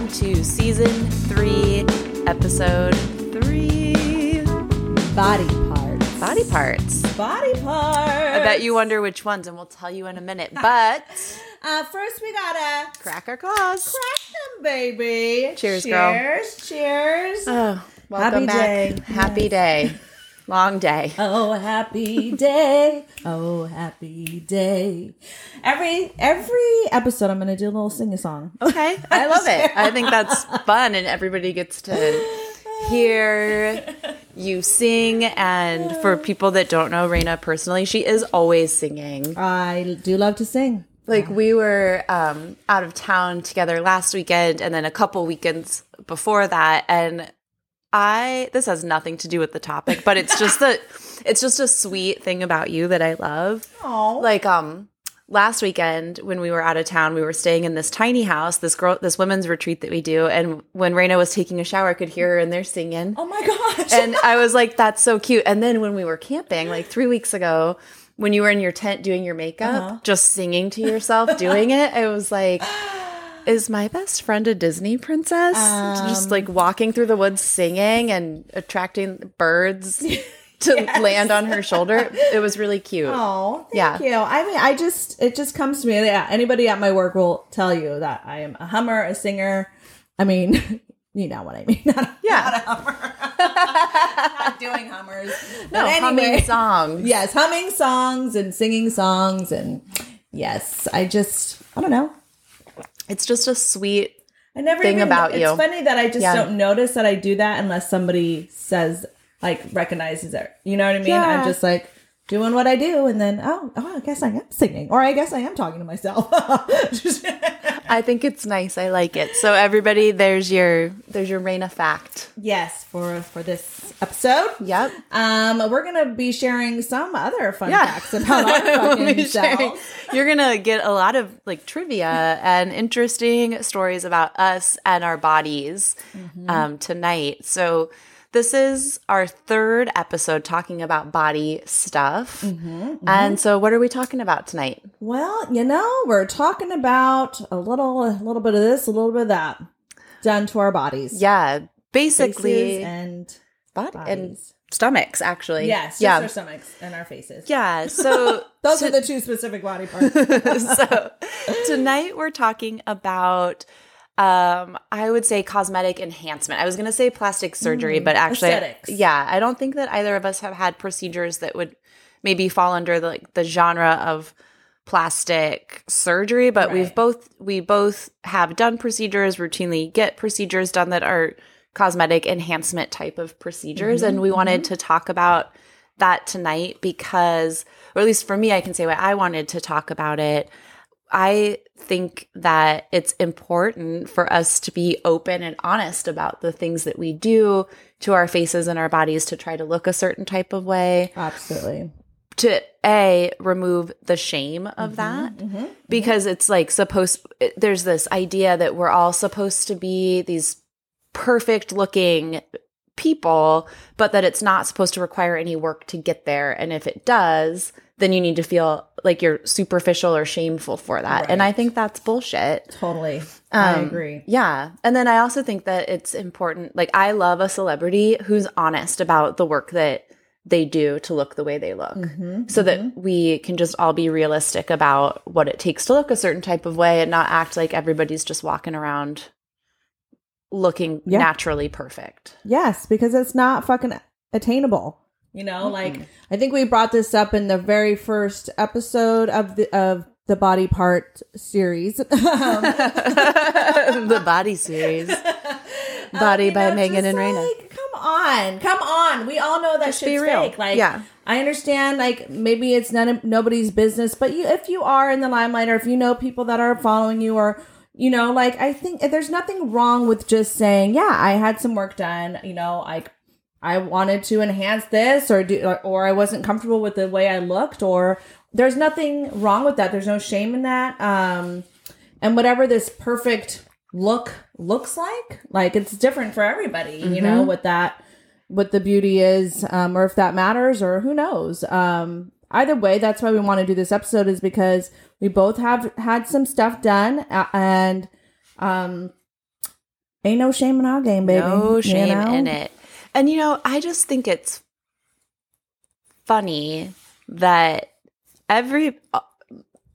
Welcome to season three, episode three Body parts. Body Parts. Body parts. I bet you wonder which ones, and we'll tell you in a minute. But Uh, first, we gotta crack our claws. crack them, baby. Cheers, girl. Cheers, cheers. Oh, welcome Happy back. day. Happy day. Long day. Oh, happy day. Oh, happy day. Every every episode I'm gonna do a little sing a song. Okay, I love it. I think that's fun, and everybody gets to hear you sing. And for people that don't know Reyna personally, she is always singing. I do love to sing. Like we were um, out of town together last weekend, and then a couple weekends before that, and I this has nothing to do with the topic, but it's just that it's just a sweet thing about you that I love. Oh, like um last weekend when we were out of town we were staying in this tiny house this girl this women's retreat that we do and when Reyna was taking a shower I could hear her in there singing oh my gosh. and I was like that's so cute and then when we were camping like 3 weeks ago when you were in your tent doing your makeup Uh-huh. just singing to yourself doing it I was like is my best friend a Disney princess? just Um, like walking through the woods singing and attracting birds to land on her shoulder. It was really cute. Oh, thank Yeah. you. I mean, I just it just comes to me. Yeah, anybody at my work will tell you that I am a hummer, a singer. I mean, you know what I mean. Not, Yeah. not doing hummers. No, But humming songs. Yes, humming songs and singing songs and yes, I just I don't know. It's just a sweet. I never Thing even, about it's you. funny that I just Yeah. don't notice that I do that unless somebody says like recognizes it. You know what I mean? Yeah. I'm just like doing what I do and then oh, oh I guess I am singing or I guess I am talking to myself. I think it's nice. I like it. So everybody, there's your there's your Reyna fact. yes, for for this episode. Yep. Um, we're gonna be sharing some other fun Yeah. facts about our fucking selves. You're gonna get a lot of like trivia and interesting stories about us and our bodies Mm-hmm. um, tonight. So this is our third episode talking about body stuff. Mm-hmm, And so, what are we talking about tonight? Well, you know, we're talking about a little, a little bit of this, a little bit of that, done to our bodies. Yeah, Faces basically, and body and bodies. stomachs. Actually, Yes, yeah, our stomachs and our faces. yeah. So Those are the two specific body parts. so tonight we're talking about um i would say cosmetic enhancement. I was going to say plastic surgery mm, but actually aesthetics. yeah i don't think that either of us have had procedures that would maybe fall under the, like the genre of plastic surgery but we've both we both have done procedures routinely get procedures done that are cosmetic enhancement type of procedures and mm-hmm, we wanted mm-hmm. to talk about that tonight because or at least for me I can say why I wanted to talk about it I think that it's important for us to be open and honest about the things that we do to our faces and our bodies to try to look a certain type of way. Absolutely. to a remove the shame of mm-hmm, that mm-hmm, mm-hmm. because it's like supposed there's this idea that we're all supposed to be these perfect looking people but that it's not supposed to require any work to get there. And if it does then you need to feel like you're superficial or shameful for that and i think that's bullshit Totally. I Um, agree. yeah. And then I also think that it's important. Like, I love a celebrity who's honest about the work that they do to look the way they look Mm-hmm, so that we can just all be realistic about what it takes to look a certain type of way and not act like everybody's just walking around looking Yeah. naturally perfect. Yes, because it's not fucking attainable. You know, like I think we brought this up in the very first episode of the of the body part series. Um, the body series. Body you by know, Megan just and Reyna. like, come on, come on. We all know that Just be shit's real. fake. Like, Yeah. I understand. Like, maybe it's none of nobody's business, but you, if you are in the limelight, or if you know people that are following you, or you know, like I think there's nothing wrong with just saying, yeah, I had some work done, you know, like I wanted to enhance this or do or, or I wasn't comfortable with the way I looked or there's nothing wrong with that. There's no shame in that. Um and whatever this perfect look looks like, like it's different for everybody, you know, what that what the beauty is um or if that matters or who knows. Um either way, that's why we want to do this episode is because we both have had some stuff done and um ain't no shame in our game, baby. No you shame know? in it. And you know, I just think it's funny that every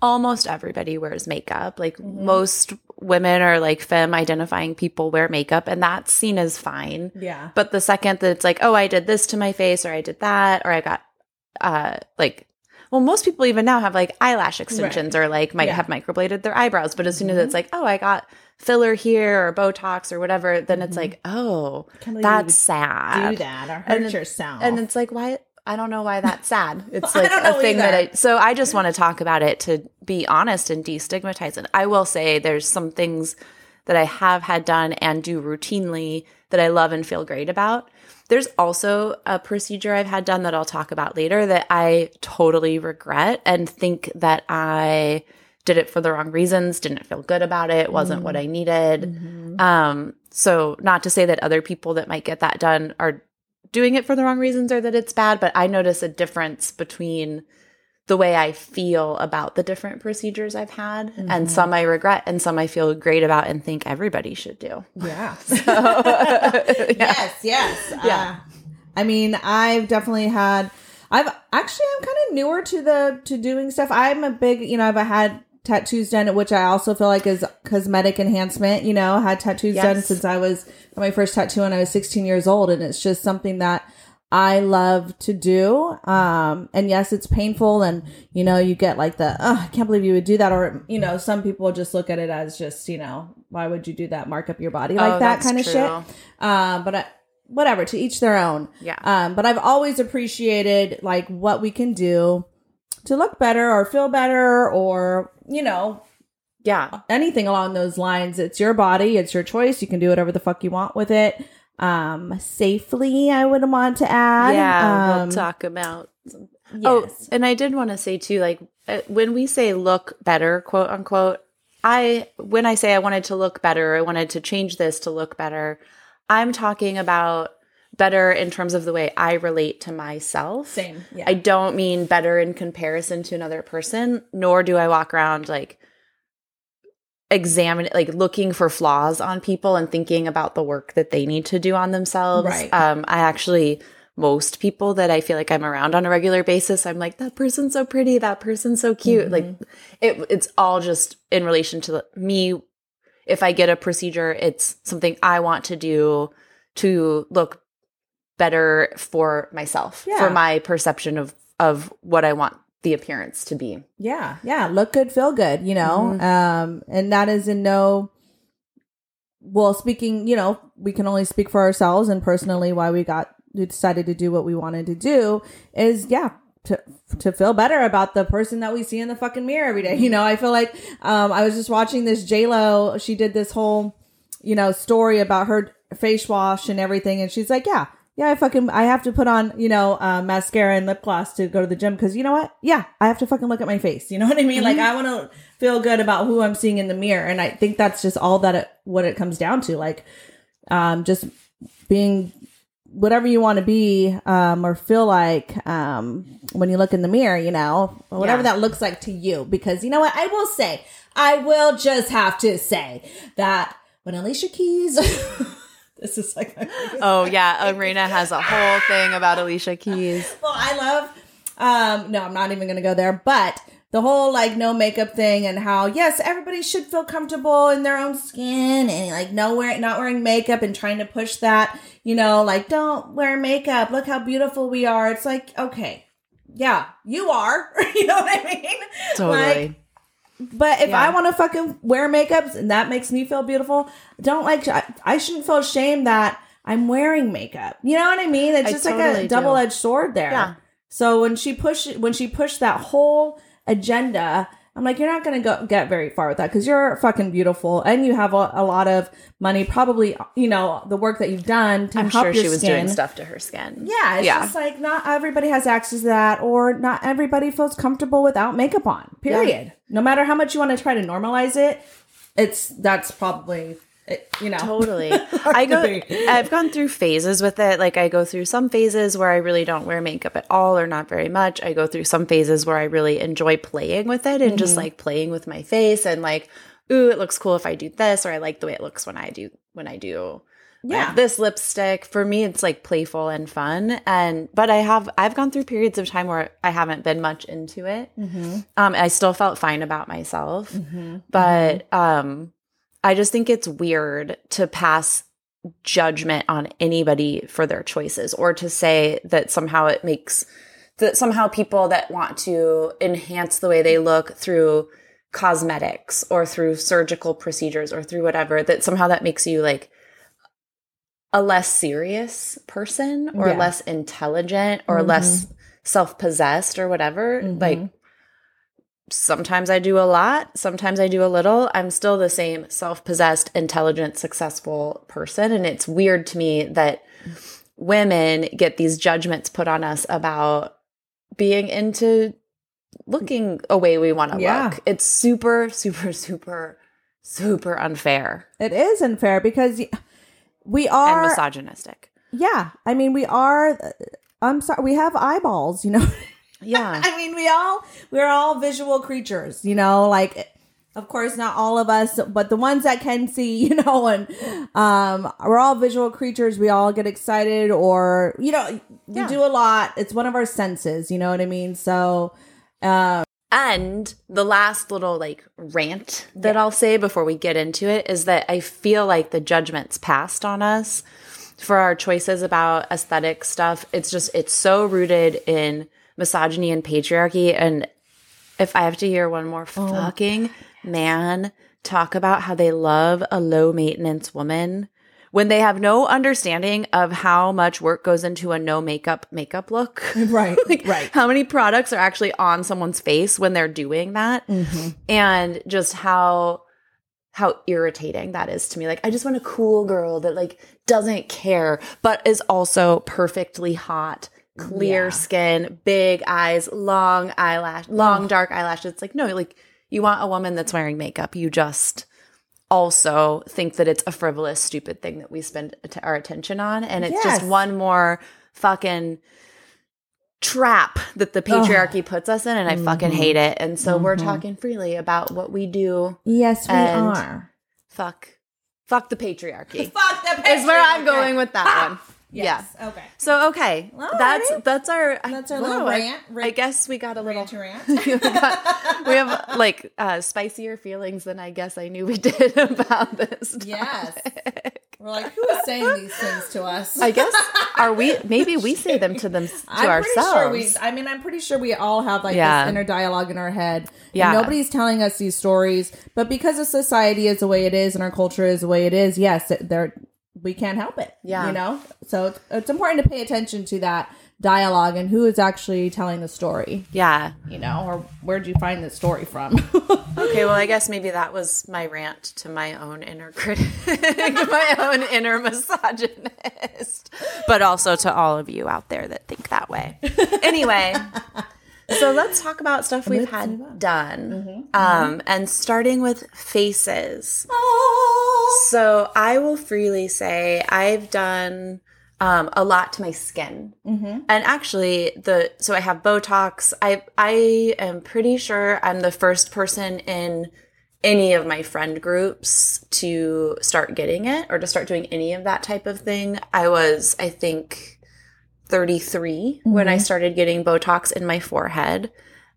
almost everybody wears makeup. Like Mm-hmm. most women or like femme identifying people wear makeup and that's seen as fine. Yeah. But the second that it's like, oh, I did this to my face or I did that or I got uh like well, most people even now have like eyelash extensions or like might Yeah. have microbladed their eyebrows. But as soon as mm-hmm. it's like, oh, I got filler here or Botox or whatever, then it's mm-hmm. like, oh, Can't believe you that's sad. do that or hurt And yourself. And it's like, why? I don't know why that's sad. It's like a thing that. I. So I just want to talk about it to be honest and destigmatize it. I will say there's some things that I have had done and do routinely that I love and feel great about. There's also a procedure I've had done that I'll talk about later that I totally regret and think that I did it for the wrong reasons, didn't feel good about it, wasn't what I needed. Um, so not to say that other people that might get that done are doing it for the wrong reasons or that it's bad, but I notice a difference between the way I feel about the different procedures I've had, and some I regret, and some I feel great about and think everybody should do. yeah. yeah. yes, yes. Yeah. Uh, I mean, I've definitely had. I've actually I'm kind of newer to the to doing stuff. I'm a big, you know, I've had tattoos done, which I also feel like is cosmetic enhancement. You know, had tattoos done since I was my first tattoo when I was 16 years old, and it's just something that I love to do. Um, and yes, it's painful, and you know, you get like the, oh, I can't believe you would do that, or you know, some people just look at it as just, you know, why would you do that? Mark up your body like Oh, that kind of true. shit. Um, but I, whatever, to each their own. Yeah. Um, but I've always appreciated like what we can do to look better or feel better or you know Yeah. anything along those lines. It's your body, it's your choice. You can do whatever the fuck you want with it. Um, safely, I would want to add. Yeah. Um, we'll talk about. Yes. Oh, and I did want to say too, like uh, when we say look better, quote unquote, I when I say I wanted to look better, I wanted to change this to look better. I'm talking about better in terms of the way I relate to myself. Same. Yeah. I don't mean better in comparison to another person, nor do I walk around like examine like looking for flaws on people and thinking about the work that they need to do on themselves. Right. Um I actually most people that I feel like I'm around on a regular basis, I'm like that person's so pretty, that person's so cute. Like it it's all just in relation to the, me if I get a procedure, it's something I want to do to look better for myself, Yeah. for my perception of of what I want the appearance to be. yeah. Yeah. Look good, feel good, you know? Mhm. Um, and that is in no, well, speaking, you know, we can only speak for ourselves and personally why we got, we decided to do what we wanted to do is, yeah, to, to feel better about the person that we see in the fucking mirror every day. You know, I feel like, um, I was just watching this J-Lo, she did this whole, you know, story about her face wash and everything. And she's like, yeah, yeah, I fucking, I have to put on, you know, uh, mascara and lip gloss to go to the gym. Cause you know what? Yeah, I have to fucking look at my face. You know what I mean? Like I want to feel good about who I'm seeing in the mirror. And I think that's just all that it, what it comes down to. Like, um, just being whatever you want to be, um, or feel like, um, when you look in the mirror, you know, whatever Yeah. that looks like to you. Because you know what? I will say, I will just have to say that when Alicia Keys, this is like, Oh yeah, Arena has a whole thing about Alicia Keys. well, I love. Um, no, I'm not even gonna go there. But the whole like no makeup thing and how yes, everybody should feel comfortable in their own skin and like no wearing not wearing makeup and trying to push that. You know, like don't wear makeup. Look how beautiful we are. It's like okay, yeah, you are. you know what I mean? Totally. Like, but if Yeah. I want to fucking wear makeup and that makes me feel beautiful, don't like I, I shouldn't feel ashamed that I'm wearing makeup. You know what I mean? It's I just like a double edged sword there. Yeah. So when she pushed when she pushed that whole agenda I'm like, you're not gonna go get very far with that because you're fucking beautiful and you have a, a, lot of money. Probably, you know, the work that you've done to I'm help sure your she was skin. doing stuff to her skin. Yeah, it's Yeah. just like not everybody has access to that, or not everybody feels comfortable without makeup on. Period. No matter how much you want to try to normalize it, it's that's probably it, you know Totally. I go. I've gone through phases with it. Like I go through some phases where I really don't wear makeup at all or not very much. I go through some phases where I really enjoy playing with it and Mm-hmm. just like playing with my face and like, ooh, it looks cool if I do this or I like the way it looks when I do when I do Yeah. this lipstick. For me it's like playful and fun. And but I have I've gone through periods of time where I haven't been much into it. Mm-hmm. Um, I still felt fine about myself, but um, I just think it's weird to pass judgment on anybody for their choices or to say that somehow it makes that somehow people that want to enhance the way they look through cosmetics or through surgical procedures or through whatever that somehow that makes you like a less serious person or Yeah. less intelligent or less mm-hmm. self-possessed or whatever like mm-hmm. Sometimes I do a lot, sometimes I do a little. I'm still the same self possessed, intelligent, successful person. And it's weird to me that women get these judgments put on us about being into looking a way we want to Yeah. look. It's super, super, super, super unfair it is unfair because we and are misogynistic. yeah. I mean, we are. I'm sorry. We have eyeballs, you know. Yeah. I mean, we all we're all visual creatures, you know. Like, of course, not all of us, but the ones that can see, you know, and um, we're all visual creatures. We all get excited, or you know, we Yeah. do a lot. It's one of our senses. You know what I mean? So, um, And the last little like rant that I'll say before we get into it is that I feel like the judgments passed on us for our choices about aesthetic stuff. It's just, it's so rooted in misogyny and patriarchy. And if I have to hear one more oh. fucking man talk about how they love a low maintenance woman when they have no understanding of how much work goes into a no makeup makeup look. right, like right. how many products are actually on someone's face when they're doing that mm-hmm. and just how how irritating that is to me like i just want a cool girl that like doesn't care but is also perfectly hot clear Yeah. skin big eyes long eyelash long dark eyelashes it's like no like you want a woman that's wearing makeup you just also think that it's a frivolous stupid thing that we spend our attention on and it's just one more fucking trap that the patriarchy puts us in and I fucking Mm-hmm. hate it. And so we're talking freely about what we do. Yes, we are. Fuck. Fuck the patriarchy. Fuck the is where I'm going with that one. Yes. Yeah. Okay. So okay, that's that's our That's our wow, little I- rant- I, guess we got a little Rant to rant. we, got- we have like uh, spicier feelings than I guess I knew we did about this. Yes. We're like, who is saying these things to us? I guess are we? Maybe we say them to them to I'm ourselves. sure we. I mean, I'm pretty sure we all have like Yeah. this inner dialogue in our head. Yeah. Nobody's telling us these stories, but because of society is the way it is and our culture is the way it is, yes, they're we can't help it. Yeah. you know. So it's, it's important to pay attention to that dialogue and who is actually telling the story. yeah. You know, or where'd you find the story from? Okay, well, I guess maybe that was my rant to my own inner critic, my own inner misogynist, but also to all of you out there that think that way. Anyway, so let's talk about stuff we've had done, um, and starting with faces. So I will freely say I've done um, a lot to my skin, and actually the so I have Botox. I I am pretty sure I'm the first person in any of my friend groups to start getting it or to start doing any of that type of thing. I was I think 33 when I started getting Botox in my forehead,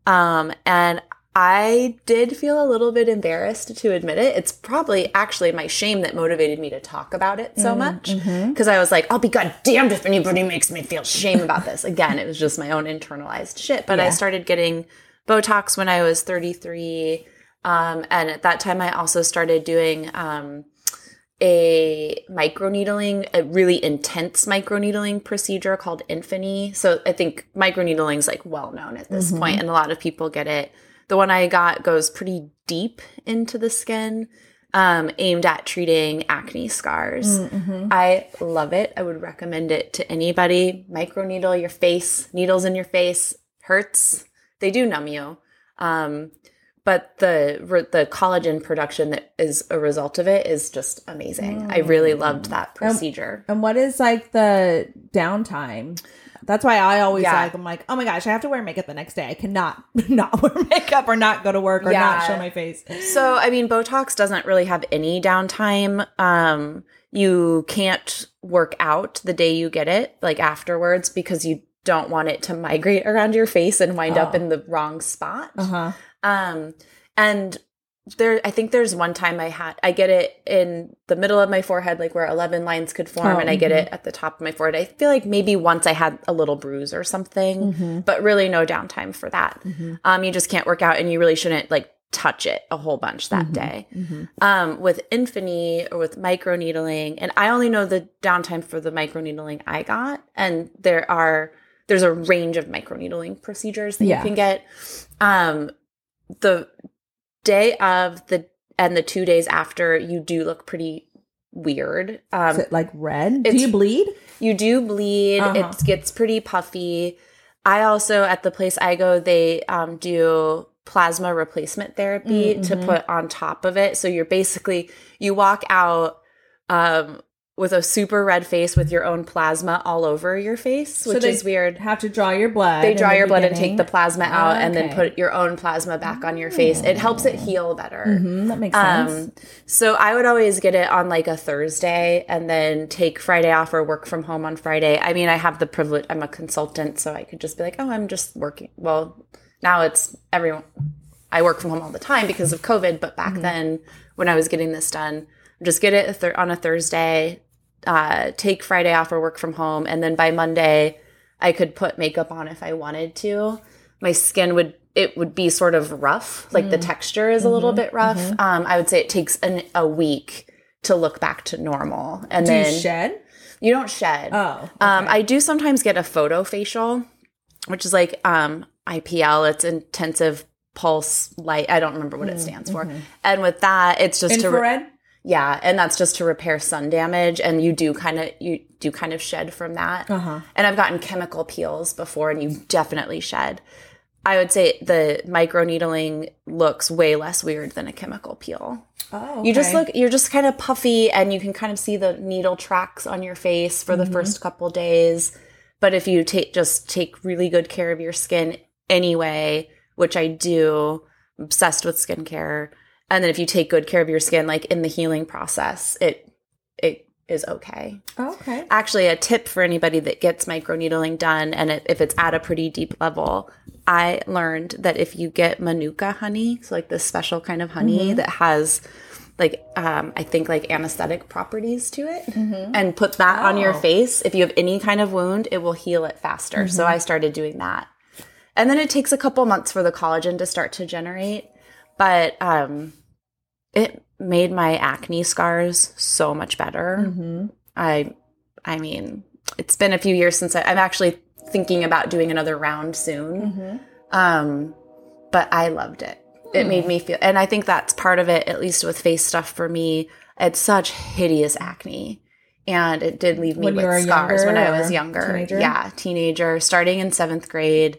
um, and I did feel a little bit embarrassed to admit it. It's probably actually my shame that motivated me to talk about it so much. Because I was like, I'll be goddamned if anybody makes me feel shame about this. Again, it was just my own internalized shit. But I started getting Botox when I was 33. Um, and at that time, I also started doing um, a microneedling, a really intense microneedling procedure called Infini. So I think microneedling is like well known at this point, and a lot of people get it The one I got goes pretty deep into the skin, um, aimed at treating acne scars. Mm-hmm. I love it. I would recommend it to anybody. Microneedle your face, needles in your face hurts. They do numb you. Um, but the the collagen production that is a result of it is just amazing. I really loved that procedure. And what is like the downtime? That's why I always Yeah. like I'm like, oh my gosh, I have to wear makeup the next day. I cannot not wear makeup or not go to work or not show my face. So, I mean, Botox doesn't really have any downtime. Um, you can't work out the day you get it, like afterwards, because you don't want it to migrate around your face and wind up Oh. in the wrong spot. Uh huh. Um, and there, I think there's one time I had, I get it in the middle of my forehead, like where 11 lines could form, Oh, and I get it at the top of my forehead. I feel like maybe once I had a little bruise or something, Mm-hmm. but really no downtime for that. Um, you just can't work out and you really shouldn't like touch it a whole bunch Mm-hmm. that day. Um, with Infini or with microneedling, and I only know the downtime for the microneedling I got, and there are there's a range of microneedling procedures that Yeah. you can get. Um, the day of the and the two days after, you do look pretty weird. Um, Is it like red? Do you bleed? you do bleed. Uh-huh. It gets pretty puffy. I also, at the place I go, they um, do plasma replacement therapy to Mhm. put on top of it. So you're basically, you walk out um, with a super red face with your own plasma all over your face, which they is weird. Have to draw your blood. They draw the your blood and take the plasma out and then put your own plasma back on your face. It helps it heal better. Mhm, that makes sense. Um, so I would always get it on like a Thursday and then take Friday off or work from home on Friday. I mean, I have the privilege, I'm a consultant, so I could just be like, oh, I'm just working. Well, now it's everyone, I work from home all the time because of COVID, but back then when I was getting this done, just get it on a Thursday, uh, take Friday off or work from home. And then by Monday, I could put makeup on if I wanted to. My skin would, it would be sort of rough, like the texture is a little bit rough. Um, I would say it takes an, a week to look back to normal. And Do then you shed? you don't shed. Oh, Um, I do sometimes get a photo facial, which is like um, IPL. It's intensive pulse light. I don't remember what it stands for. And with that, it's just to re- infrared. Yeah, and that's just to repair sun damage. And you do kind of you do kind of shed from that. Uh-huh. And I've gotten chemical peels before, and you definitely shed. I would say the microneedling looks way less weird than a chemical peel. Oh, You just look, you're just kind of puffy and you can kind of see the needle tracks on your face for the Mm-hmm. first couple days. But if you take, just take really good care of your skin anyway, which I do, obsessed with skincare. And then if you take good care of your skin, like in the healing process, it, it is okay. Okay. Actually, a tip for anybody that gets microneedling done, and it, if it's at a pretty deep level, I learned that if you get manuka honey, so like this special kind of honey mm-hmm. that has like um, I think like anesthetic properties to it, mm-hmm. and put that on your Oh. face. If you have any kind of wound, it will heal it faster. So mm-hmm. I started doing that, and then it takes a couple months for the collagen to start to generate, but um, it made my acne scars so much better. Mm-hmm. I, I mean, it's been a few years since I, I'm actually thinking about doing another round soon. Mm-hmm. Um, but I loved it. It made Hmm. me feel, and I think that's part of it, at least with face stuff for me. It's such hideous acne. And it did leave me When with scars when I was younger. teenager? Yeah, teenager, starting in seventh grade.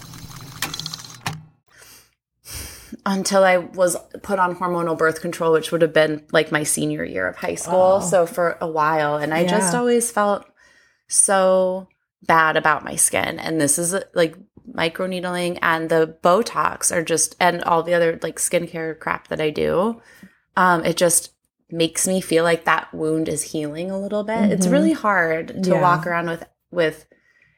Until I was put on hormonal birth control, which would have been like my senior year of high school. So for a while, and I just always felt so bad about my skin. And this is like microneedling and the Botox are just, and all the other like skincare crap that I do. Um, it just makes me feel like that wound is healing a little bit. It's Mhm. really hard to Yeah. walk around with, with,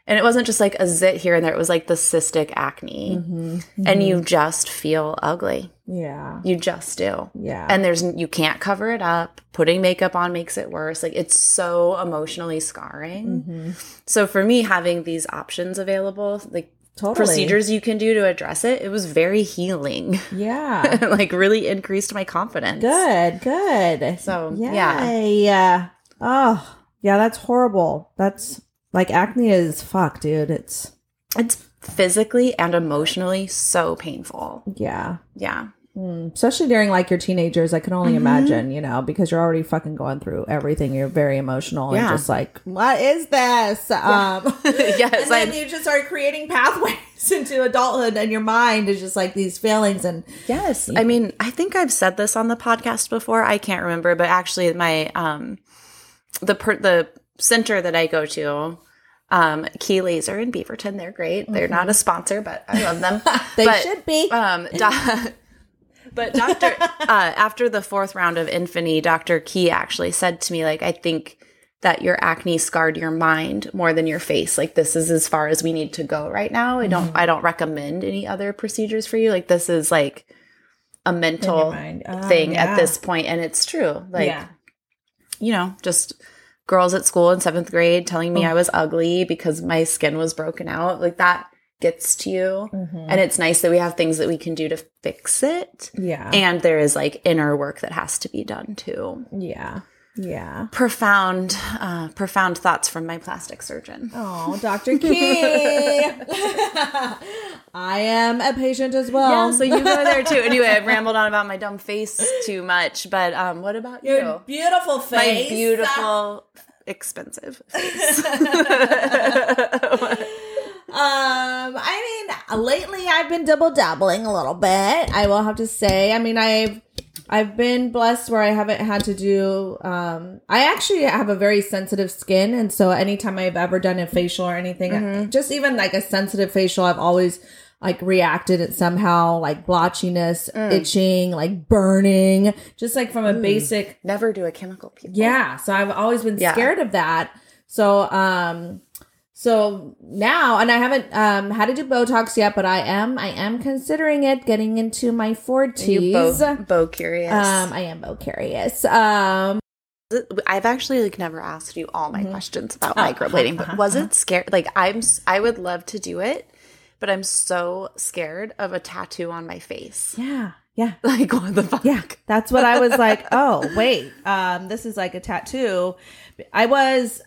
and it wasn't just like a zit here and there. It was like the cystic acne Mhm. and you just feel ugly. Yeah. You just do. Yeah. And there's you can't cover it up. Putting makeup on makes it worse. Like it's so emotionally scarring. Mhm. So for me having these options available, like Totally. procedures you can do to address it, it was very healing. Yeah. like really increased my confidence. Good, good. So, yeah. yeah. Oh, yeah, that's horrible. That's like acne is fuck, dude. It's It's physically and emotionally so painful. yeah. Yeah. Mm, especially during like your teenagers, I can only Mhm. imagine, you know, because you're already fucking going through everything. You're very emotional Yeah. and just like, what is this? Um, Yes, and then I'm- you just start creating pathways into adulthood, and your mind is just like these feelings and Yes. I mean, I think I've said this on the podcast before. I can't remember, but actually my um the per- the center that I go to um Key Laser in Beaverton, they're great. They're not a sponsor, but I love them. they But, should be. Um but Dr. uh after the fourth round of Infini, Dr. Key actually said to me like I think that your acne scarred your mind more than your face. Like this is as far as we need to go right now. I don't I don't recommend any other procedures for you. Like this is like a mental. Oh, thing yeah. at this point and it's true. Like Yeah. you know, just girls at school in 7th grade telling me Oh. I was ugly because my skin was broken out. Like that gets to you. Mhm. And it's nice that we have things that we can do to fix it. yeah. And there is like inner work that has to be done too. yeah. Yeah. Profound, uh, profound thoughts from my plastic surgeon. Oh, Dr. Key. I am a patient as well. Yeah, so you go there too. Anyway, I've rambled on about my dumb face too much, but um, what about your you? beautiful face My beautiful, expensive face. Um, I mean, lately I've been double dabbling a little bit. I will have to say. I mean, I've I've been blessed where I haven't had to do. Um, I actually have a very sensitive skin, and so anytime I've ever done a facial or anything, just even like a sensitive facial, I've always like reacted it somehow, like blotchiness, itching, like burning, just like from a basic Never do a chemical peel. yeah. So I've always been Yeah. scared of that. So um so now and I haven't um had to do Botox yet, but I am I am considering it getting into my forties. Bo, bow curious. Um I am bow curious. Um I've actually like never asked you all my questions about Oh, microblading, uh-huh, but was it scary? Like I'm, I would love to do it, but I'm so scared of a tattoo on my face. yeah. Yeah. Like what the fuck? Yeah, that's what I was like. Oh, wait, um, this is like a tattoo. I was,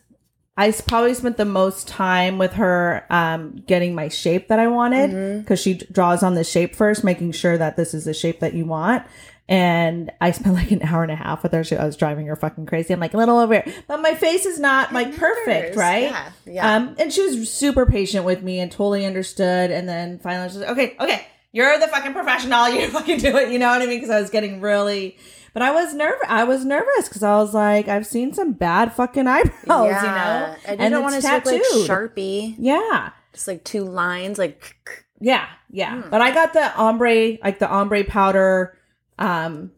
I probably spent the most time with her, um, getting my shape that I wanted because she draws on the shape first, making sure that this is the shape that you want. And I spent like an hour and a half with her. She, I was driving her fucking crazy. I'm like a little over, here. but my face is not like perfect, right? Yeah, yeah. Um, and she was super patient with me and totally understood. And then finally, she's like, okay, okay, you're the fucking professional. You fucking do it. You know what I mean? Because I was getting really, but I was nervous. I was nervous because I was like, I've seen some bad fucking eyebrows, you know? and you don't want to look like sharpie, Yeah. just like two lines, like Yeah. Yeah. Hmm. But I got the ombre, like the ombre powder, um,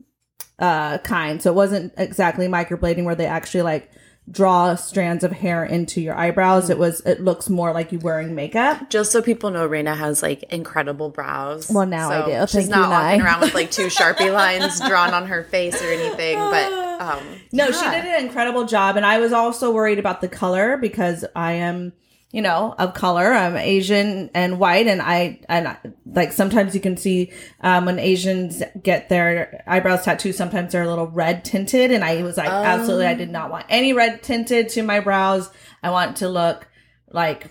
uh, kind. So it wasn't exactly microblading where they actually like draw strands of hair into your eyebrows. It was, it looks more like you wearing makeup. just so people know, Reyna has like incredible brows. Well, now I do. She's Thank you, not walking Nye. around with like two sharpie lines drawn on her face or anything, but um, No, she did an incredible job. And I was also worried about the color because I am you know, of color. I'm Asian and white, and I and I, like sometimes you can see um, when Asians get their eyebrows tattooed, sometimes they're a little red tinted, and I was like, absolutely, I did not want any red tinted to my brows. I want to look like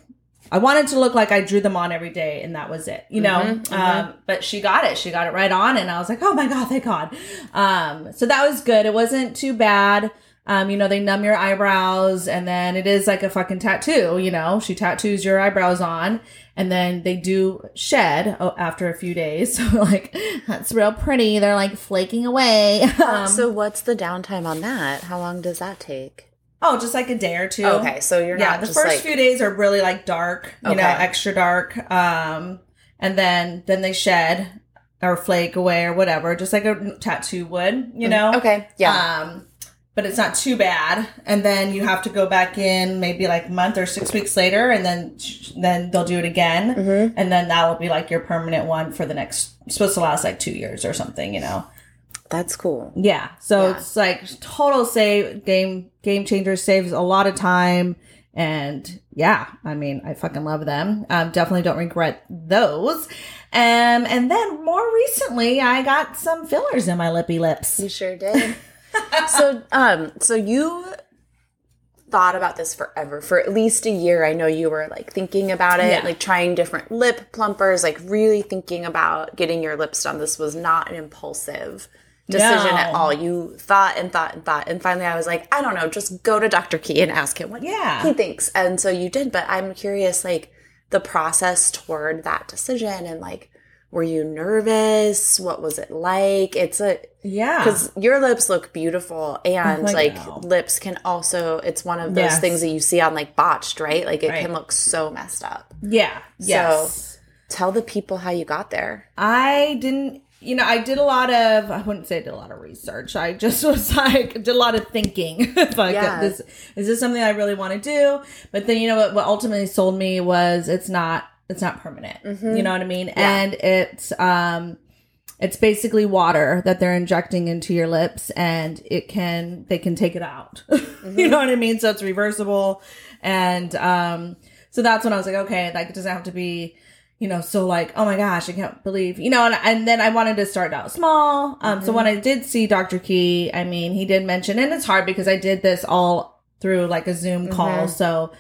I wanted to look like I drew them on every day, and that was it, you know. Um, but she got it; she got it right on, and I was like, "Oh my god, thank God!" Um, so that was good. It wasn't too bad. Um, you know, they numb your eyebrows, and then it is like a fucking tattoo. You know, she tattoos your eyebrows on, and then they do shed oh, after a few days. So like, that's real pretty. They're like flaking away. Um, so what's the downtime on that? How long does that take? oh, just like a day or two. Okay, so you're yeah not the first like few days are really like dark you know extra dark um and then then they shed or flake away or whatever just like a tattoo would you know Mm, okay, yeah. um but it's not too bad and then you have to go back in maybe like a month or six weeks later and then then they'll do it again Mm-hmm. and then that will be like your permanent one for the next supposed to last like two years or something you know That's cool. yeah. So Yeah. it's like total save game game changer saves a lot of time and yeah, I mean, I fucking love them. Um definitely don't regret those. Um and then more recently I got some fillers in my lippy lips. You sure did. so, um, so you thought about this forever for at least a year. I know you were like thinking about it, Yeah. like trying different lip plumpers, like really thinking about getting your lips done. This was not an impulsive decision at all. You thought and thought and thought, and finally, I was like, I don't know, just go to Dr. Key and ask him what Yeah. he thinks. And so you did, but I'm curious, like the process toward that decision and like. Were you nervous? What was it like? It's a Yeah. because your lips look beautiful and like you. lips can also it's one of those Yes. things that you see on like botched right like it Right. can look so messed up Yeah. Yes. tell the people how you got there I didn't, you know, I did a lot of, I wouldn't say I did a lot of research. I just was like, did a lot of thinking. like, Yeah. this, is this something I really want to do? But then, you know, what, what ultimately sold me was it's not, it's not permanent. You know what I mean? And it's, um, it's basically water that they're injecting into your lips and it can, they can take it out. you know what I mean? So it's reversible. And, um, so that's when I was like, okay, like it doesn't have to be, you know, so like, oh my gosh, I can't believe, you know, and, and then I wanted to start out small. Um, so when I did see Dr. Key, I mean, he did mention, and it's hard because I did this all through like a Zoom call. So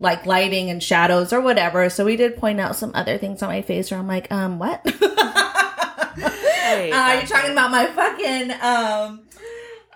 like lighting and shadows or whatever. So we did point out some other things on my face where I'm like, um, what? Hey, Uh, are you talking about my fucking, um,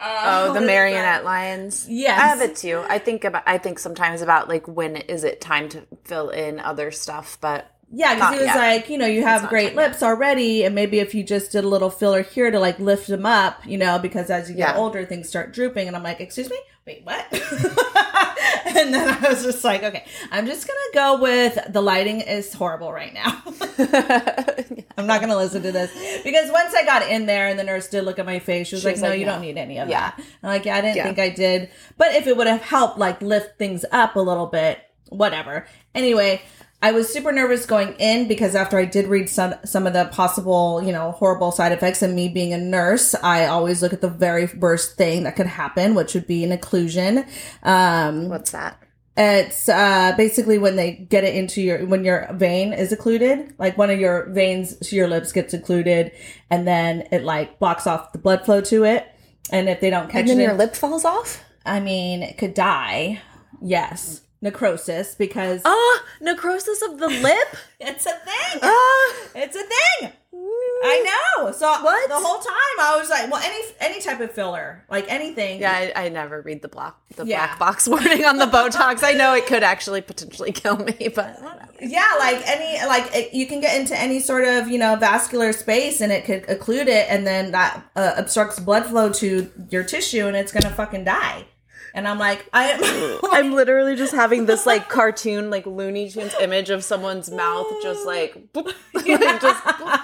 oh the marionette lines Yes. i have it too i think about i think sometimes about like when is it time to fill in other stuff but Yeah, because he was yet. like, you know, you have great time yet. lips already, and maybe if you just did a little filler here to like lift them up, you know, because as you get Yeah. older, things start drooping. And I'm like, excuse me, wait, what? and then I was just like, okay, I'm just gonna go with the lighting is horrible right now. I'm not gonna listen to this because once I got in there and the nurse did look at my face, she was She like, was no, like, you no. don't need any of Yeah. that. I'm like, yeah, I didn't Yeah. think I did, but if it would have helped like lift things up a little bit, whatever. Anyway. I was super nervous going in because after I did read some some of the possible, you know, horrible side effects and me being a nurse, I always look at the very worst thing that could happen, which would be an occlusion. Um, what's that it's uh, basically when they get it into your when your vein is occluded, like one of your veins to your lips gets occluded, and then it like blocks off the blood flow to it. And if they don't catch it, and then it, your lip falls off I mean, it could die. Yes, necrosis because ah necrosis of the lip it's a thing. ah It's a thing. I know. So What? the whole time I was like, well, any any type of filler, like anything. yeah I, I never read the black the Yeah. black box warning on the botox i know it could actually potentially kill me but whatever. Yeah, like any like it, you can get into any sort of you know vascular space and it could occlude it, and then that uh, obstructs blood flow to your tissue, and it's gonna fucking die. And I'm like, I am. I'm literally just having this like cartoon, like Looney Tunes image of someone's mouth just like, boop, like, just boop.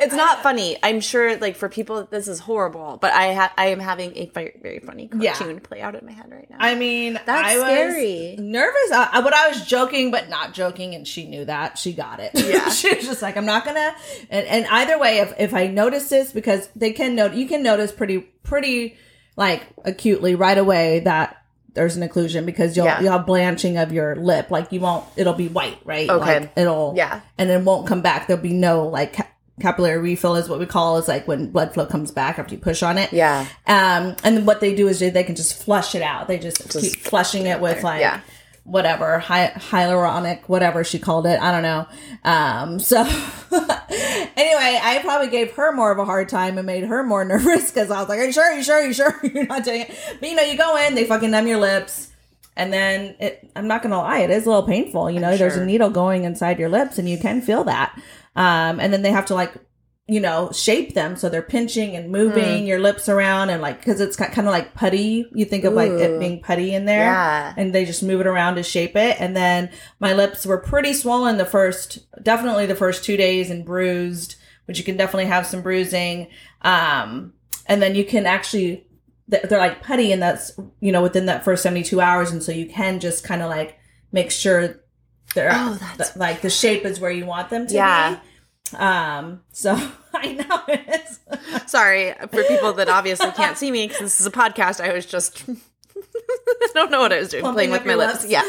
it's not funny. I'm sure like for people this is horrible, but I ha- I am having a very, very funny Yeah. cartoon play out in my head right now. I mean, That's I was scary. nervous. Uh, I, but I was joking, but not joking, and she knew that. She got it. Yeah. she was just like, I'm not gonna. And, and either way, if if I notice this, because they can note, you can notice pretty pretty like acutely right away that there's an occlusion because you'll Yeah. you'll have blanching of your lip. Like you won't, it'll be white, right? Okay. Like it'll Yeah. and it won't come back. There'll be no like ca- capillary refill is what we call is like when blood flow comes back after you push on it. Yeah. Um, and then what they do is they, they can just flush it out. They just, keep flushing it with like Yeah. Whatever hy- hyaluronic, whatever she called it. I don't know. Um, so anyway, I probably gave her more of a hard time and made her more nervous because I was like, "Are you sure? Are you sure? Are you sure you're not doing it?" But you know, you go in, they fucking numb your lips. And then it, I'm not gonna lie, it is a little painful. You know, there's a needle going inside your lips, and you can feel that. Um, and then they have to like you know, shape them so they're pinching and moving your lips around and like because it's kind of like putty. You think of like it being putty in there, Yeah. and they just move it around to shape it. And then my lips were pretty swollen the first, definitely the first two days, and bruised, which you can definitely have some bruising. Um, and then you can actually they're like putty, and that's you know within that first seventy two hours, and so you can just kind of like make sure they're Oh, that's that, like the shape is where you want them to Yeah. be. Um, so I know it's Sorry for people that obviously can't see me because this is a podcast. I was just, I don't know what I was doing, Pumping playing with my lips. lips. Yeah.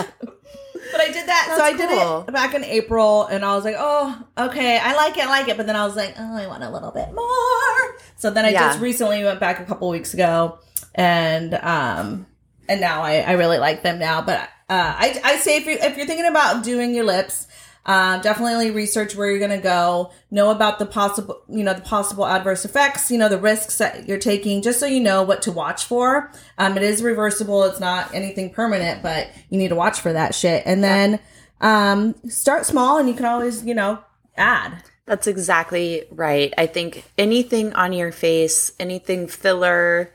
But I did that. so That's I did it back in April, and I was like, "Oh, okay, I like it, I like it." But then I was like, "Oh, I want a little bit more." So then I Yeah. just recently went back a couple weeks ago, and um, and now I, I really like them now. But uh, I I say if you if you're thinking about doing your lips. Uh, definitely research where you're going to go. Know about the possible, you know, the possible adverse effects. You know, the risks that you're taking, just so you know what to watch for. Um, it is reversible. It's not anything permanent, but you need to watch for that shit. And then, um, start small, and you can always, you know, add. That's exactly right. I think anything on your face, anything filler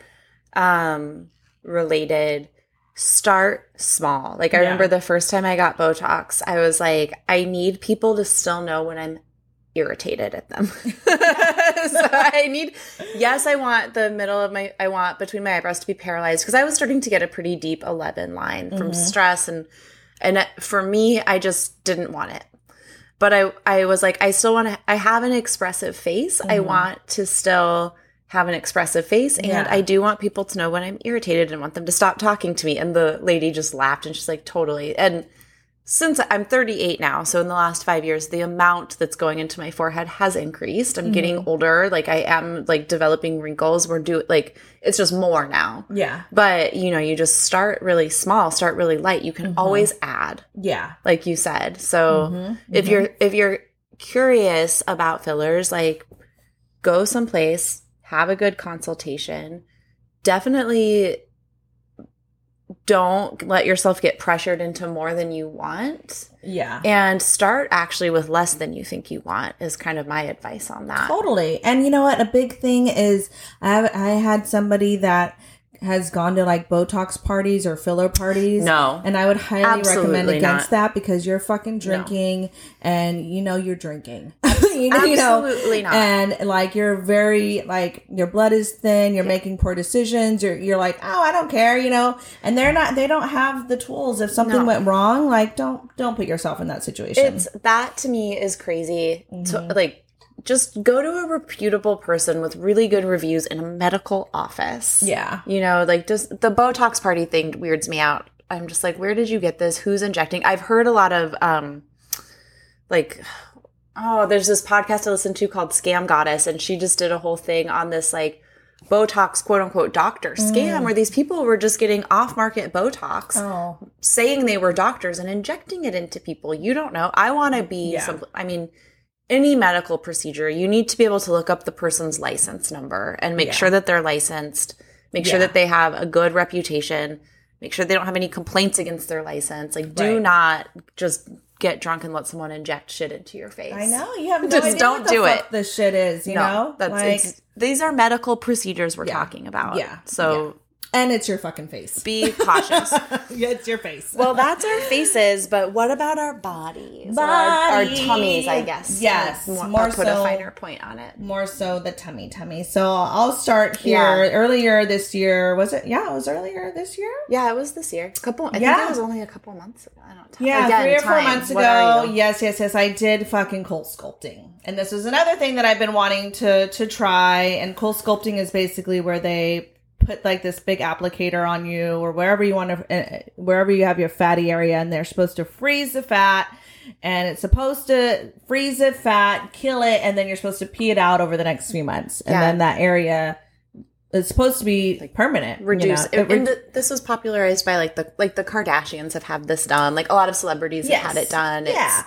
um related, start small. Like I Yeah. remember the first time I got Botox, I was like, I need people to still know when I'm irritated at them. so I need yes, I want the middle of my I want between my eyebrows to be paralyzed because I was starting to get a pretty deep 11 line from mm-hmm. stress and and for me I just didn't want it but I I was like I still want to I have an expressive face. I mm-hmm. want to still have an expressive face and Yeah. I do want people to know when I'm irritated and want them to stop talking to me. And the lady just laughed and she's like totally. And since I'm 38 now, so in the last 5 years the amount that's going into my forehead has increased. I'm getting mm-hmm. older, like I am like developing wrinkles. We're doing like it's just more now. Yeah. But, you know, you just start really small, start really light. You can mm-hmm. always add Yeah. like you said. So mm-hmm. if you're if you're curious about fillers, like go someplace, have a good consultation. Definitely don't let yourself get pressured into more than you want Yeah. and start actually with less than you think you want is kind of my advice on that. Totally. And you know what? A big thing is I have, I had somebody that has gone to like Botox parties or filler parties. No. And I would highly recommend against not. that because you're fucking drinking and you know you're drinking. you, know, you know, Absolutely not. And like you're very like your blood is thin, you're making poor decisions, you're you're like, "Oh, I don't care," you know. And they're not they don't have the tools if something No. went wrong, like don't don't put yourself in that situation. It's that to me is crazy. Mm-hmm. like, just go to a reputable person with really good reviews in a medical office. yeah. You know, like just the Botox party thing weirds me out. I'm just like, where did you get this? Who's injecting? I've heard a lot of um like oh, there's this podcast I listen to called Scam Goddess, and she just did a whole thing on this like Botox quote unquote doctor scam where these people were just getting off market Botox Oh. saying they were doctors and injecting it into people. You don't know. I want to be Yeah. some I mean any medical procedure, you need to be able to look up the person's license number and make Yeah. sure that they're licensed, make sure that they have a good reputation, make sure they don't have any complaints against their license. Like do Right. not just get drunk and let someone inject shit into your face. I know you have no Just idea don't what the do it. This shit is, you no, know, that's like, these are medical procedures we're Yeah. talking about. Yeah. So and it's your fucking face. be cautious. yeah, it's your face. Well, that's our faces, but what about our bodies? Or Our, our tummies, I guess. Yes, More, more put a so- finer point on it. more so the tummy tummy. So I'll start here. Yeah. Earlier this year, was it? Yeah, it was earlier this year. Yeah, it was this year. A couple. I Yeah. think it was only a couple months ago. I don't. T- Yeah, Again, three or four time. months What ago. Yes, yes, yes. I did fucking cold sculpting, and this is another thing that I've been wanting to to try. And cold sculpting is basically where they put like this big applicator on you or wherever you want to, uh, wherever you have your fatty area, and they're supposed to freeze the fat. And it's supposed to freeze the fat, kill it, and then you're supposed to pee it out over the next few months. And Yeah. then that area is supposed to be like permanent. you reduce know? It and, re- and th- this was popularized by like the like the Kardashians have had this done like a lot of celebrities Yes. have had it done Yeah.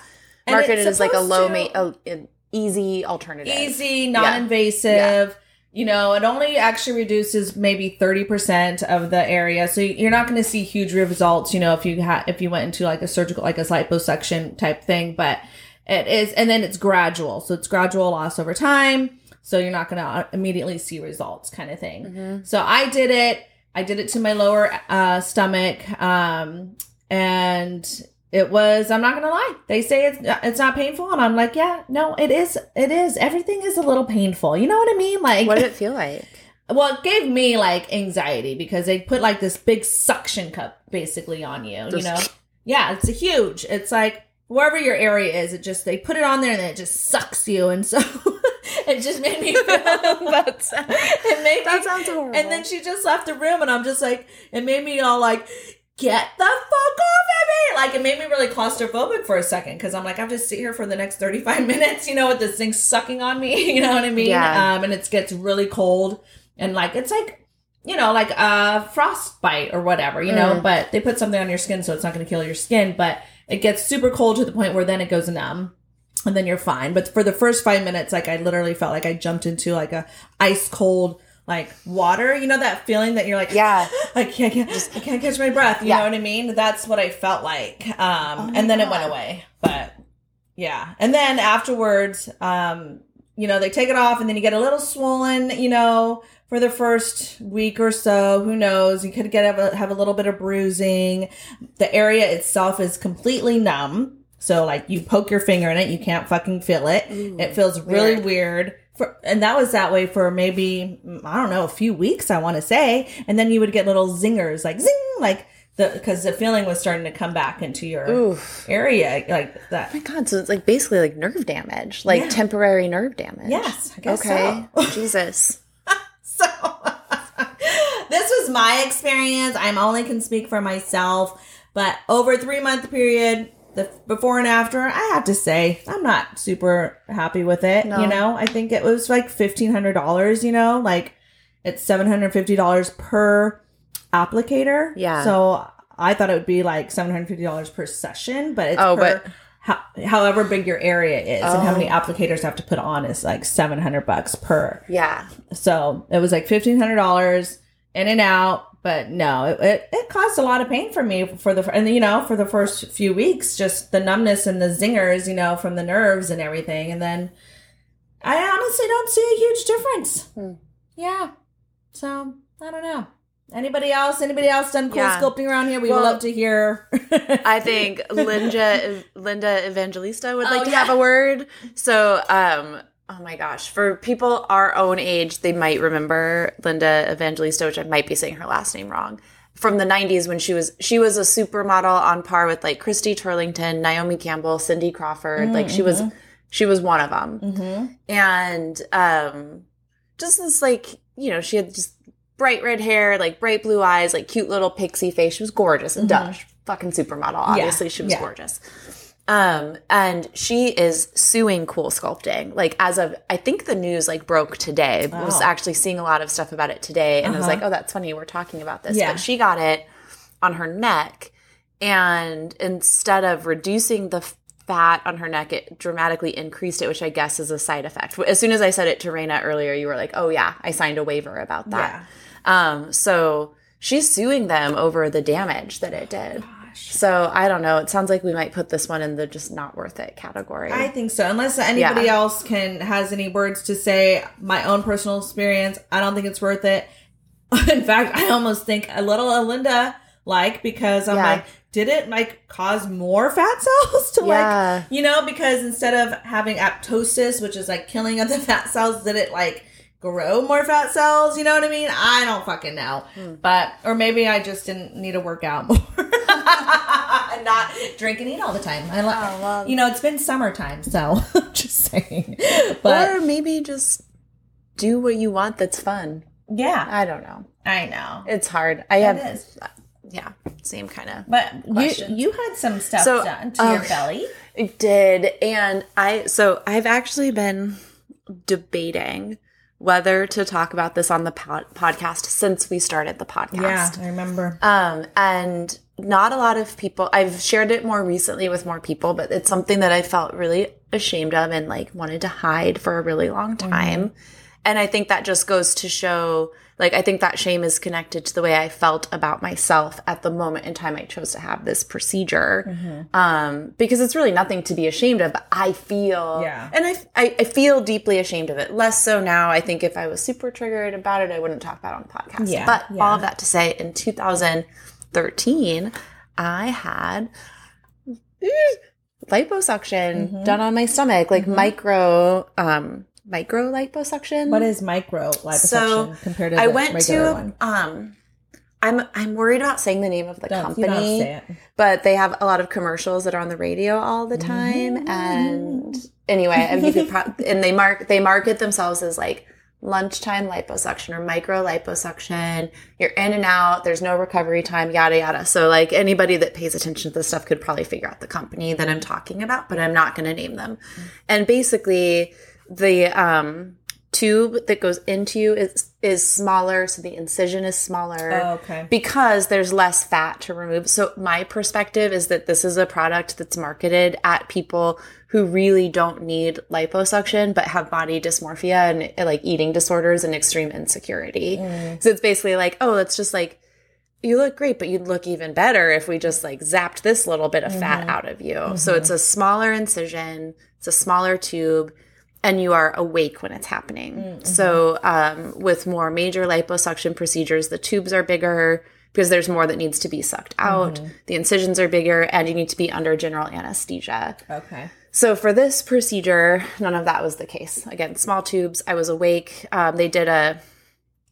it's marketed it's as like a low to- ma- a, an easy alternative easy, non-invasive. You know, it only actually reduces maybe thirty percent of the area, so you're not going to see huge results. You know, if you had if you went into like a surgical, like a liposuction type thing, but it is, and then it's gradual, so it's gradual loss over time. So you're not going to immediately see results, kind of thing. So I did it. I did it to my lower uh, stomach, um, and it was. I'm not gonna lie. They say it's it's not painful, and I'm like, yeah, no, it is. It is. Everything is a little painful. You know what I mean? Like, what did it feel like well, it gave me like anxiety because they put like this big suction cup basically on you. You know? Yeah, it's a huge. It's like wherever your area is, it just they put it on there and then it just sucks you, and so it just made me feel That's- it made that me, sounds horrible. and then she just left the room, and I'm just like, it made me all like, get the fuck off of me! Like, it made me really claustrophobic for a second because I'm like, I have to sit here for the next 35 minutes, you know, with this thing sucking on me, you know what I mean? Yeah. Um, and it gets really cold, and like, it's like, you know, like a frostbite or whatever, you know, Mm. but they put something on your skin so it's not going to kill your skin, but it gets super cold to the point where then it goes numb and then you're fine. But for the first five minutes, like I literally felt like I jumped into like a ice cold like water. You know that feeling that you're like, Yeah. I can't, I can't, I can't catch my breath. You Yeah. know what I mean? That's what I felt like. Um, Oh and then it went away. But yeah, and then afterwards, um, you know, they take it off, and then you get a little swollen. You know. For the first week or so, who knows? You could get have a, have a little bit of bruising. The area itself is completely numb. So like you poke your finger in it, you can't fucking feel it. it feels really weird. weird. For, and that was that way for maybe I don't know a few weeks I want to say, and then you would get little zingers like zing like the because the feeling was starting to come back into your Oof. area like that. Oh my god, so it's like basically like nerve damage, like Yeah. temporary nerve damage. Yes, I guess okay. so. Jesus. So this was my experience. I'm only can speak for myself, but over a three month period, the before and after, I have to say I'm not super happy with it. No. You know, I think it was like fifteen hundred dollars. You know, like it's seven hundred fifty dollars per applicator. Yeah. So I thought it would be like seven hundred fifty dollars per session, but it's Oh, per, but- ho- however big your area is and how Oh. many applicators have to put on is like seven hundred bucks per. Yeah. So it was like fifteen hundred dollars in and out. But no, it, it, it caused a lot of pain for me for the and you know for the first few weeks, just the numbness and the zingers, you know, from the nerves and everything, and then I honestly don't see a huge difference. Hmm. Yeah, so I don't know. Anybody else? Anybody else done cool Yeah. sculpting around here? We would love to hear. I think Linda Linda Evangelista would like Oh, to yeah. have a word. So, um, oh my gosh, for people our own age, they might remember Linda Evangelista, which I might be saying her last name wrong. From the '90s, when she was she was a supermodel on par with like Christy Turlington, Naomi Campbell, Cindy Crawford. like she was she was one of them, mm-hmm. and um, just this like you know she had just bright red hair, like bright blue eyes, like cute little pixie face. She was gorgeous and duh, she's fucking supermodel. Obviously, she was yeah. gorgeous. Um, and she is suing Cool Sculpting. Like as of, I think the news like broke today. I was actually seeing a lot of stuff about it today, and I was Uh-huh. like, oh, that's funny. We're talking about this, Yeah. but she got it on her neck, and instead of reducing the fat on her neck, it dramatically increased it, which I guess is a side effect. As soon as I said it to Reyna earlier, you were like, oh yeah, I signed a waiver about that. Um, so she's suing them over the damage that it did. So I don't know. It sounds like we might put this one in the just not worth it category. I think so. Unless anybody Yeah. else can has any words to say, my own personal experience, I don't think it's worth it. In fact, I almost think a little Alinda like because I'm Yeah. like, did it like cause more fat cells to Yeah. like you know, because instead of having apoptosis, which is like killing of the fat cells, did it like grow more fat cells? You know what I mean? I don't fucking know. Hmm. But or maybe I just didn't need to work out more. And not drink and eat all the time. I like Oh, well. you know, it's been summertime, so just saying. But or maybe just do what you want that's fun. yeah, I don't know. I know. It's hard. I It have is. yeah, same kind of. But you you had some stuff So, done to your belly. It did. And I, so I've actually been debating whether to talk about this on the pod- podcast since we started the podcast. Yeah, I remember. Um, and not a lot of people, I've shared it more recently with more people, but it's something that I felt really ashamed of and like wanted to hide for a really long time. And I think that just goes to show, like, I think that shame is connected to the way I felt about myself at the moment in time I chose to have this procedure. Um, because it's really nothing to be ashamed of, but I feel, Yeah. and I, I, I feel deeply ashamed of it. Less so now. I think if I was super triggered about it, I wouldn't talk about it on the podcast. Yeah, But yeah. all of that to say, in 2013, I had liposuction Mm-hmm. done on my stomach, like micro, um, micro liposuction. What is micro liposuction so compared to I the went to one? um. I'm I'm worried about saying the name of the Don't- company, but they have a lot of commercials that are on the radio all the time. Mm-hmm. And anyway, and you could pro- and they mark they market themselves as like lunchtime liposuction or micro liposuction. You're in and out. There's no recovery time. Yada yada. So like anybody that pays attention to this stuff could probably figure out the company that I'm talking about, but I'm not going to name them. And basically, the um tube that goes into you is is smaller so the incision is smaller Oh, okay. because there's less fat to remove so my perspective is that this is a product that's marketed at people who really don't need liposuction but have body dysmorphia and uh, like eating disorders and extreme insecurity mm. so it's basically like oh it's just like you look great, but you'd look even better if we just like zapped this little bit of fat mm-hmm. out of you. Mm-hmm. So it's a smaller incision, it's a smaller tube, and you are awake when it's happening. Mm, mm-hmm. So um, with more major liposuction procedures, the tubes are bigger because there's more that needs to be sucked out. The incisions are bigger, and you need to be under general anesthesia. Okay. So for this procedure, none of that was the case. Again, small tubes. I was awake. Um, they did a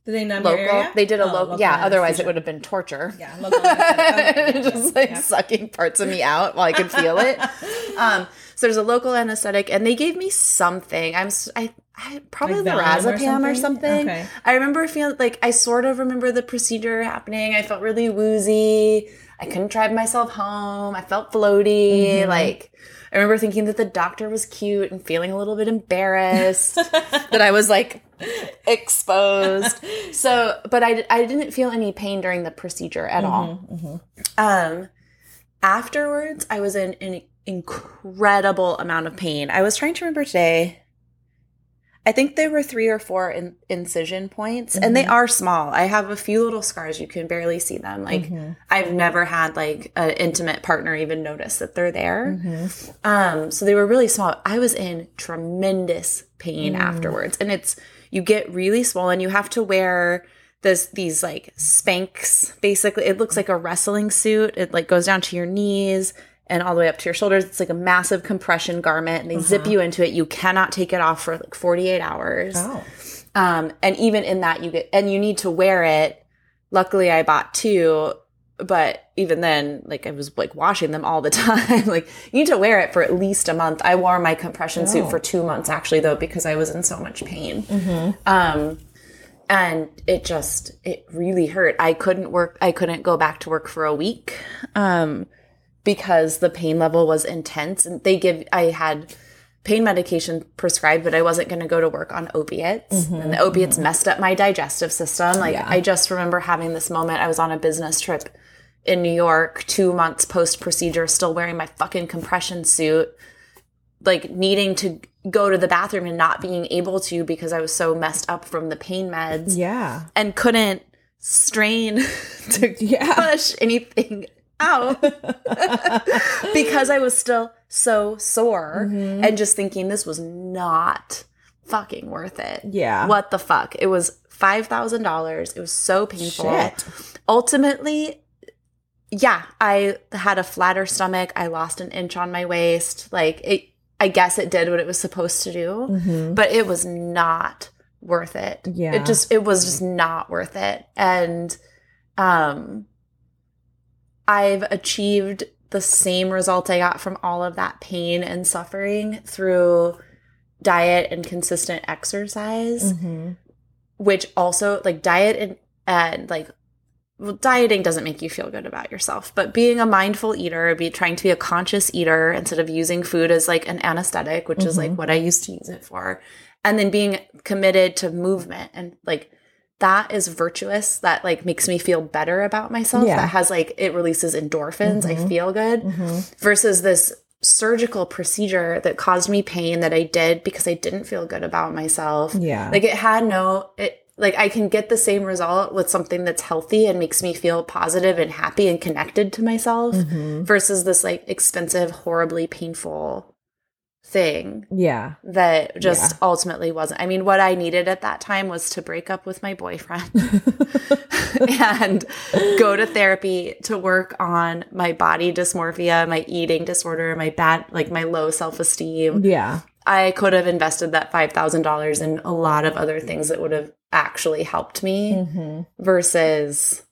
Did they numb your area? They did a Oh, local. Yeah. Otherwise, it would have been torture. Yeah, local anesthesia. Yeah, just like sucking parts of me out while I could feel it. Um, so there's a local anesthetic, and they gave me something. I'm I, I probably Like the Valium or Razapam or something? something. Okay. I remember feeling like I sort of remember the procedure happening. I felt really woozy. I couldn't drive myself home. I felt floaty. Mm-hmm. Like I remember thinking that the doctor was cute and feeling a little bit embarrassed that I was like exposed. So, but I, I didn't feel any pain during the procedure at all. Um, afterwards, I was in an incredible amount of pain. I was trying to remember today. I think there were three or four in, incision points, and they mm-hmm. are small. I have a few little scars; you can barely see them. Like mm-hmm. I've never had like an intimate partner even notice that they're there. Mm-hmm. Um, so they were really small. I was in tremendous pain mm. afterwards, and it's you get really swollen. You have to wear this these like Spanx. Basically, it looks like a wrestling suit. It like goes down to your knees and all the way up to your shoulders. It's like a massive compression garment, and they zip you into it. You cannot take it off for like forty eight hours. Oh. Um, and even in that, you get and you need to wear it. Luckily, I bought two, but even then, like I was like washing them all the time. like you need to wear it for at least a month. I wore my compression suit for two months actually, though, because I was in so much pain. Um, and it just it really hurt. I couldn't work. I couldn't go back to work for a week. Um, because the pain level was intense. And they give I had pain medication prescribed but I wasn't going to go to work on opiates. And mm-hmm. the opiates mm-hmm. messed up my digestive system. Like I just remember having this moment. I was on a business trip in New York 2 months post procedure still wearing my fucking compression suit like needing to go to the bathroom and not being able to because I was so messed up from the pain meds. Yeah. and couldn't strain to Yeah. push anything out because I was still so sore Mm-hmm. and just thinking this was not fucking worth it. Yeah. What the fuck? It was $5,000. It was so painful. Shit. Ultimately, yeah, I had a flatter stomach. I lost an inch on my waist. Like it I guess it did what it was supposed to do, but it was not worth it. Mm-hmm. Yeah. It just it was just not worth it. And um I've achieved the same result I got from all of that pain and suffering through diet and consistent exercise, Mm-hmm. which also like diet and and like well, dieting doesn't make you feel good about yourself, but being a mindful eater, be trying to be a conscious eater instead of using food as like an anesthetic, which is like what I used to use it for, and then being committed to movement and like that is virtuous. That like makes me feel better about myself. Yeah. That has like it releases endorphins. I feel good versus this surgical procedure that caused me pain that I did because I didn't feel good about myself. Yeah. Like it had no it like I can get the same result with something that's healthy and makes me feel positive and happy and connected to myself Mm-hmm. versus this like expensive, horribly painful thing Yeah. that just ultimately wasn't. I mean, what I needed at that time was to break up with my boyfriend and go to therapy to work on my body dysmorphia, my eating disorder, my bad, like my low self esteem. Yeah. I could have invested that $5,000 in a lot of other things that would have actually helped me Mm-hmm. versus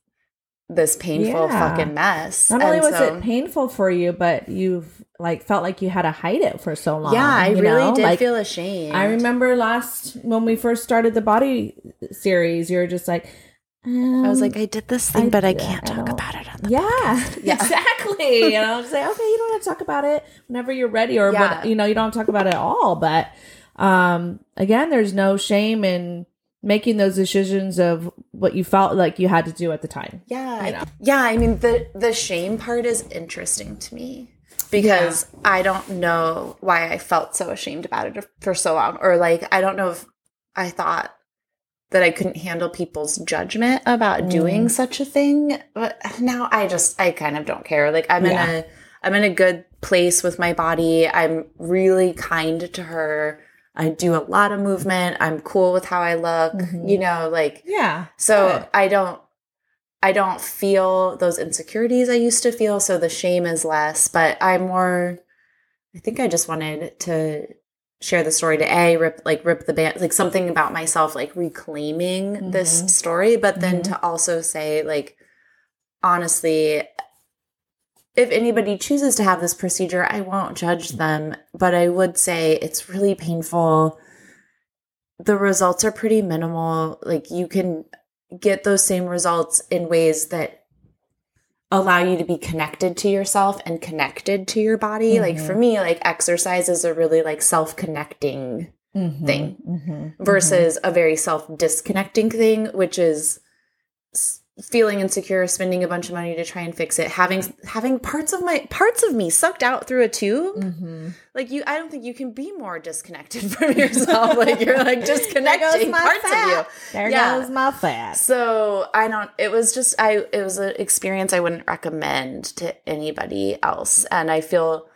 this painful Yeah. fucking mess. Not only And was so- it painful for you, but you've like felt like you had to hide it for so long. yeah, I really know? did Like, feel ashamed. I remember last when we first started the body series, you were just like, I was um, like, I did this thing, I- but I I can't talk about it on the yeah, Yeah. exactly. You know, just like, okay, you don't have to talk about it whenever you're ready, or Yeah. you know, you don't talk about it at all. But um, again, there's no shame in making those decisions of what you felt like you had to do at the time. Yeah. You know. Yeah, I mean the the shame part is interesting to me because I don't know why I felt so ashamed about it for so long or like I don't know if I thought that I couldn't handle people's judgment about Mm. doing such a thing, but now I just I kind of don't care. Like I'm Yeah. in a I'm in a good place with my body. I'm really kind to her. I do a lot of movement. I'm cool with how I look. Mhm. You know, like Yeah. so Good. I don't I don't feel those insecurities I used to feel, so the shame is less, but I'm more I think I just wanted to share the story to A, rip like rip the band like something about myself, like reclaiming this Mhm. story, but then Mhm. to also say, like, honestly, if anybody chooses to have this procedure, I won't judge them, but I would say it's really painful. The results are pretty minimal. Like you can get those same results in ways that allow you to be connected to yourself and connected to your body. Like for me, like exercise is a really like self-connecting Mhm. thing Mhm. versus a very self-disconnecting thing, which is feeling insecure, spending a bunch of money to try and fix it, having having parts of my parts of me sucked out through a tube. Mhm. Like you, I don't think you can be more disconnected from yourself. like you're like disconnecting parts of you. fat. There Yeah. goes my fat. So I don't. It was just I. It was an experience I wouldn't recommend to anybody else, and I feel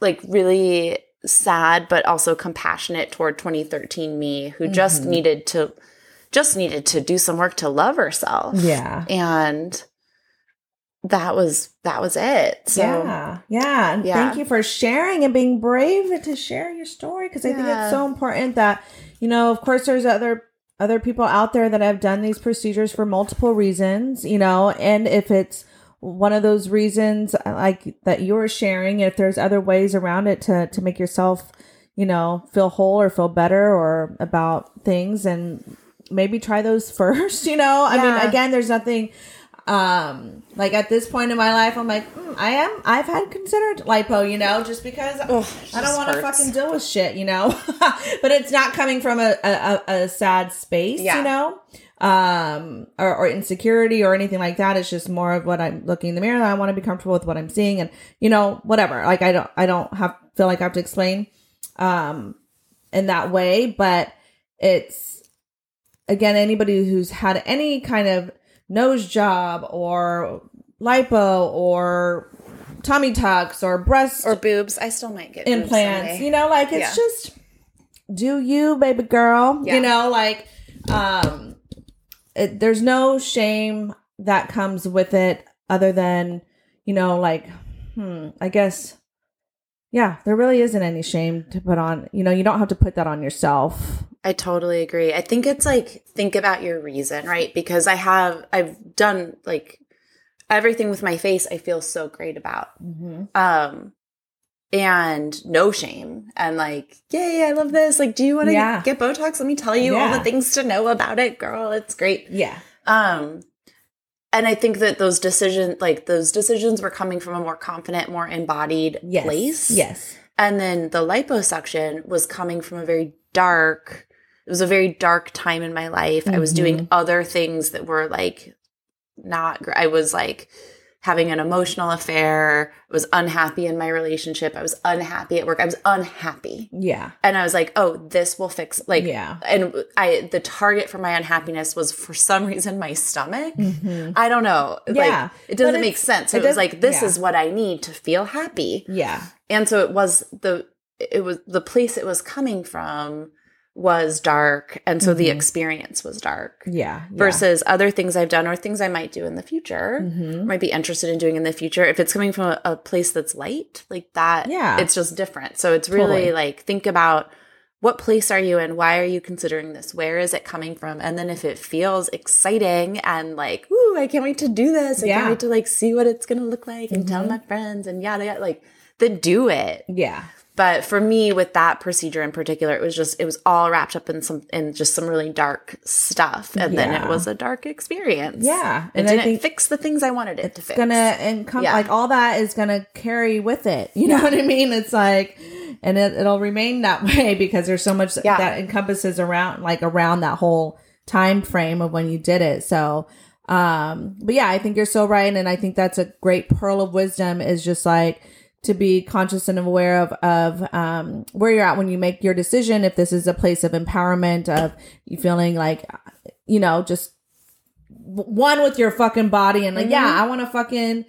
like really sad, but also compassionate toward 2013 me, who just Mm-hmm. needed to, just needed to do some work to love herself. Yeah. and that was that was it. So yeah, yeah, and Yeah. thank you for sharing and being brave to share your story because I think it's so important that you know. Of course, there's other other people out there that have done these procedures for multiple reasons, you know, and if it's one of those reasons uh, like that you're sharing, if there's other ways around it to to make yourself, you know, feel whole or feel better or about things, and maybe try those first. You know, I Yeah. mean, again, there's nothing um like at this point in my life i'm like mm, i am i've had considered lipo you know just because i don't want to fucking deal with shit you know but it's not coming from a a, a a sad space Yeah. you know um or, or insecurity or anything like that it's just more of what i'm looking in the mirror i want to be comfortable with what i'm seeing and you know whatever like i don't i don't have feel like i have to explain um in that way but it's again anybody who's had any kind of nose job or lipo or tummy tucks or breast or boobs. I still might get implants you know like it's Yeah. just do you baby girl Yeah. you know like um it, there's no shame that comes with it other than you know like hmm i guess yeah there really isn't any shame to put on you know you don't have to put that on yourself I totally agree. I think it's like think about your reason, right? Because I have I've done like everything with my face I feel so great about. Um and no shame and like, yay, I love this. Like, do you want to Yeah. get Botox? Let me tell you all the things to know about it, girl. It's great. yeah Um, and I think that those decisions, like those decisions, were coming from a more confident, more embodied Yes. place. Yes. And then the liposuction was coming from a very dark, it was a very dark time in my life. I was doing mm-hmm. other things that were like not, I was like having an emotional affair. I was unhappy in my relationship. I was unhappy at work. I was unhappy. Yeah. And I was like, oh, this will fix, like, Yeah. and I, the target for my unhappiness was for some reason my stomach. I don't know. Mm-hmm. Yeah. Like, it doesn't make sense. So it it, was like, this yeah. is what I need to feel happy Yeah. and so it was the it was the place it was coming from was dark and so the experience was dark Mm-hmm. Yeah. versus other things i've done or things i might do in the future Mhm. might be interested in doing in the future if it's coming from a, a place that's light like that Yeah. it's just different so it's really Totally. like think about what place are you in why are you considering this where is it coming from and then if it feels exciting and like ooh i can't wait to do this i Yeah. can't wait to like see what it's gonna look like and tell Mhm. my friends and yada yada like then do it Yeah. But for me with that procedure in particular it was just it was all wrapped up in some in just some really dark stuff and then it was a dark experience Yeah. it And I didn't think fix the things i wanted it to fix gonna and come Yeah. like all that is gonna carry with it. You know what I mean? It's like, and it, it'll remain that way because there's so much Yeah. that encompasses around like around that whole time frame of when you did it. So, um, but yeah, I think you're so right, and I think that's a great pearl of wisdom is just like to be conscious and aware of of um where you're at when you make your decision if this is a place of empowerment of you feeling like you know just one with your fucking body and like yeah i want to fucking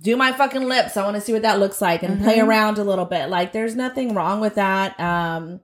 do my fucking lips. I want to see what that looks like and play around a little bit. Like there's nothing wrong with that um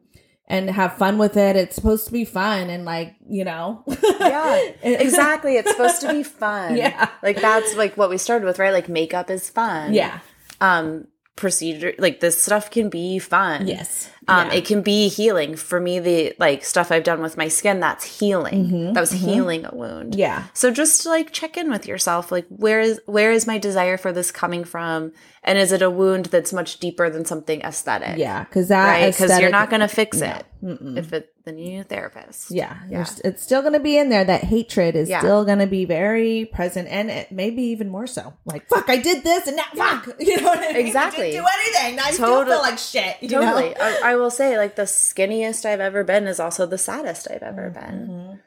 and have fun with it. It's supposed to be fun and like you know. Yeah exactly. It's supposed to be fun. Yeah. like that's like what we started with right? Like makeup is fun. Yeah um procedure like this stuff can be fun. Yes. Um Yeah. it can be healing. For me the like stuff i've done with my skin that's healing. That was healing a wound. Mm-hmm. yeah. So just like check in with yourself. Like where is where is my desire for this coming from and is it a wound that's much deeper than something aesthetic yeah because that right because you're not going to fix it if it then you need a therapist yeah, Yeah. it's still going to be in there. That hatred is Yeah. still going to be very present, and it maybe even more so. Like, fuck, I did this, and now fuck, you know what I mean? Exactly. You didn't do anything. Now you still Totally. feel like shit. You know? totally I, I will say like the skinniest i've ever been is also the saddest i've ever been Mhm.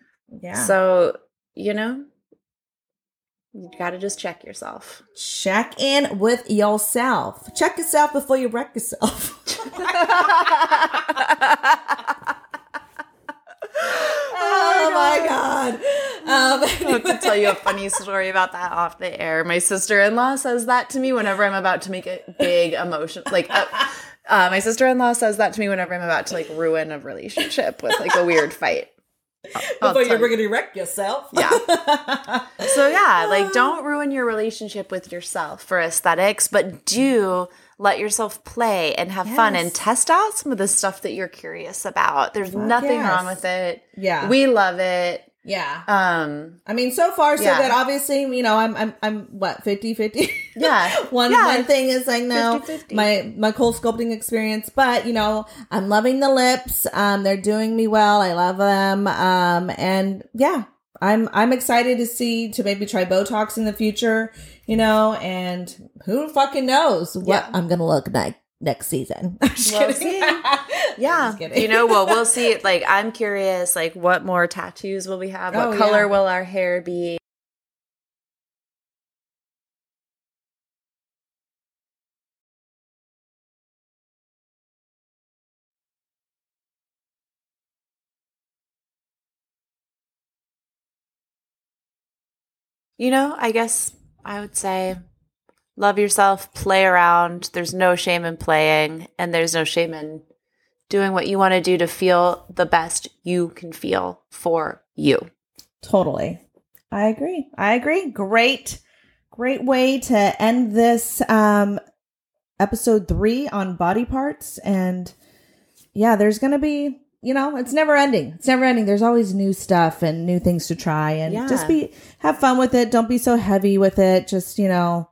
Yeah. so you know you gotta just check yourself check in with yourself. Check yourself before you wreck yourself. oh my god. Um, I have to tell you a funny story about that off the air. My sister-in-law says that to me whenever I'm about to make a big emotion. Like, uh, uh, my sister-in-law says that to me whenever I'm about to like ruin a relationship with like a weird fight. Uh, I'll before you're gonna wreck yourself. Yeah. So yeah, like ah. don't ruin your relationship with yourself for aesthetics, but do let yourself play and have fun and test out some of the stuff that you're curious about. There's nothing yes. wrong with it. Yeah. We love it. Yeah. Um I mean, so far so Yeah. good. Obviously, you know, I'm I'm I'm what 50-50? Yeah. one Yeah. one thing is like no 50-50. my my cold sculpting experience, but you know, I'm loving the lips. Um, they're doing me well. I love them. Um, and yeah, I'm I'm excited to see to maybe try Botox in the future. You know, and who fucking knows what Yeah. I'm gonna look like next season. I'm just We'll kidding. see. I'm Yeah. just. You know, well, we'll see. Like, I'm curious, like, what more tattoos will we have? What Oh, color yeah. will our hair be? You know, I guess I would say love yourself, play around. There's no shame in playing, and there's no shame in doing what you want to do to feel the best you can feel for you. Totally. I agree. I agree. Great, great way to end this um episode three on body parts. And yeah, there's gonna be, you know, it's never ending. It's never ending. There's always new stuff and new things to try and Yeah. just be have fun with it. Don't be so heavy with it. Just, you know,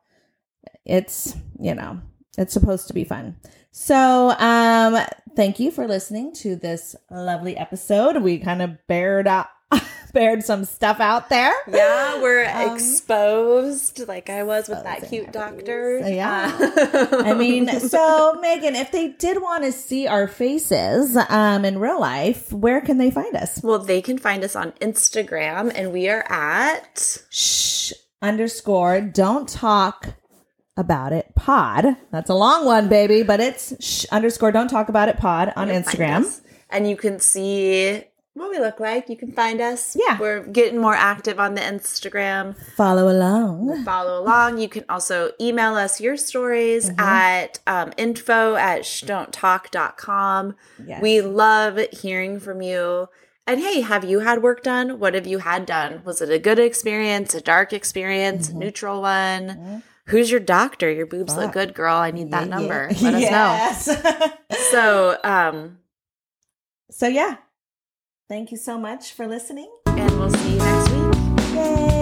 it's you know, it's supposed to be fun. So um thank you for listening to this lovely episode. We kind of bared out bared some stuff out there. Yeah, we're Um, exposed like I was with that cute doctor. Yeah. Uh, I mean, so Megan, if they did want to see our faces um, in real life, where can they find us? well, they can find us on Instagram and we are at Shh underscore don't talk about it pod. That's a long one, baby, but it's shh underscore don't talk about it pod on Instagram. And you can see what we look like. You can find us. Yeah. We're getting more active on the Instagram. Follow along. Follow along. You can also email us your stories Mm-hmm. at um, info at shdon'ttalk.com. Yes. We love hearing from you. And hey, have you had work done? What have you had done? Was it a good experience, a dark experience, Mm-hmm. a neutral one? Who's your doctor? Your boobs look good, girl. I need that number. Let us know. So, um, so yeah. Thank you so much for listening. and we'll see you next week. Yay.